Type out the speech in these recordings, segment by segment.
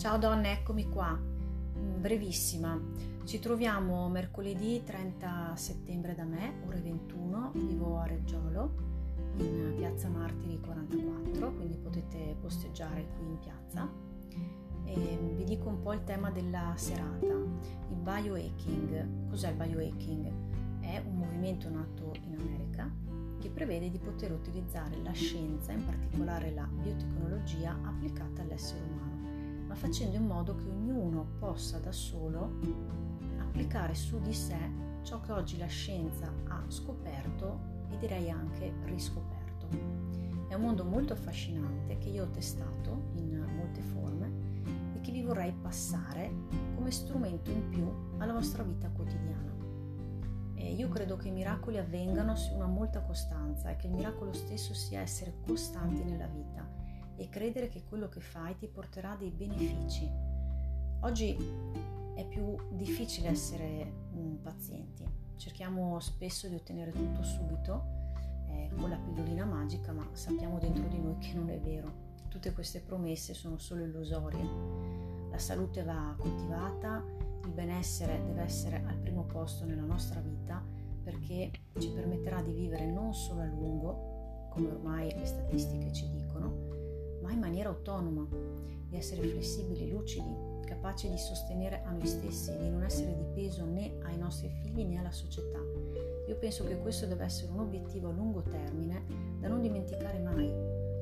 Ciao donne, eccomi qua, mm, brevissima. Ci troviamo mercoledì 30 settembre da me, ore 21, vivo a Reggiolo, in piazza Martiri 44, quindi potete posteggiare qui in piazza. E vi dico un po' il tema della serata, il biohacking. Cos'è il biohacking? È un movimento nato in America che prevede di poter utilizzare la scienza, in particolare la biotecnologia, applicata all'essere umano ma facendo in modo che ognuno possa da solo applicare su di sé ciò che oggi la scienza ha scoperto e direi anche riscoperto. È un mondo molto affascinante che io ho testato in molte forme e che vi vorrei passare come strumento in più alla vostra vita quotidiana. E io credo che i miracoli avvengano su una molta costanza e che il miracolo stesso sia essere costanti nella vita e credere che quello che fai ti porterà dei benefici. Oggi è più difficile essere um, pazienti, cerchiamo spesso di ottenere tutto subito eh, con la pillolina magica, ma sappiamo dentro di noi che non è vero. Tutte queste promesse sono solo illusorie. La salute va coltivata, il benessere deve essere al primo posto nella nostra vita perché ci permetterà di vivere non solo a lungo, come ormai le statistiche ci dicono, ma in maniera autonoma, di essere flessibili, lucidi, capaci di sostenere a noi stessi, di non essere di peso né ai nostri figli né alla società. Io penso che questo deve essere un obiettivo a lungo termine da non dimenticare mai.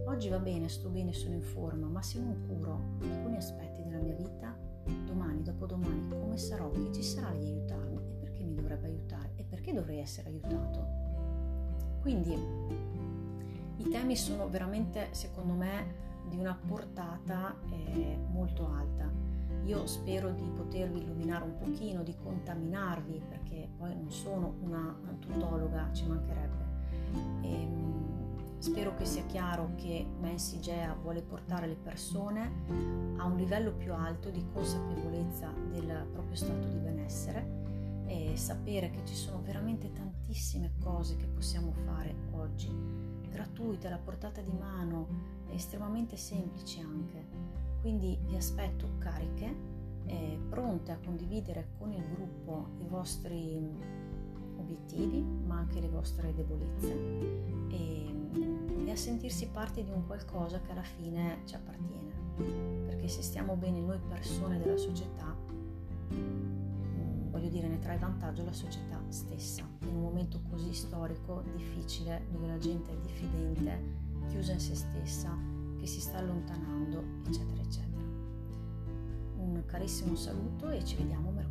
Oggi va bene, sto bene, sono in forma, ma se non curo alcuni aspetti della mia vita, domani, dopodomani, come sarò? Chi ci sarà di aiutarmi? E perché mi dovrebbe aiutare? E perché dovrei essere aiutato? Quindi i temi sono veramente, secondo me, di una portata eh, molto alta. Io spero di potervi illuminare un pochino, di contaminarvi, perché poi non sono una tutologa, ci mancherebbe. E, ehm, spero che sia chiaro che Mensi Gea vuole portare le persone a un livello più alto di consapevolezza del proprio stato di benessere e sapere che ci sono veramente tantissime cose che possiamo fare oggi, gratuite, alla portata di mano, estremamente semplici anche. Quindi vi aspetto cariche, eh, pronte a condividere con il gruppo i vostri obiettivi, ma anche le vostre debolezze e, e a sentirsi parte di un qualcosa che alla fine ci appartiene. Perché se stiamo bene noi persone della società, mm, voglio dire, ne trae vantaggio la società momento così storico, difficile, dove la gente è diffidente, chiusa in se stessa, che si sta allontanando, eccetera, eccetera. Un carissimo saluto e ci vediamo mercoledì.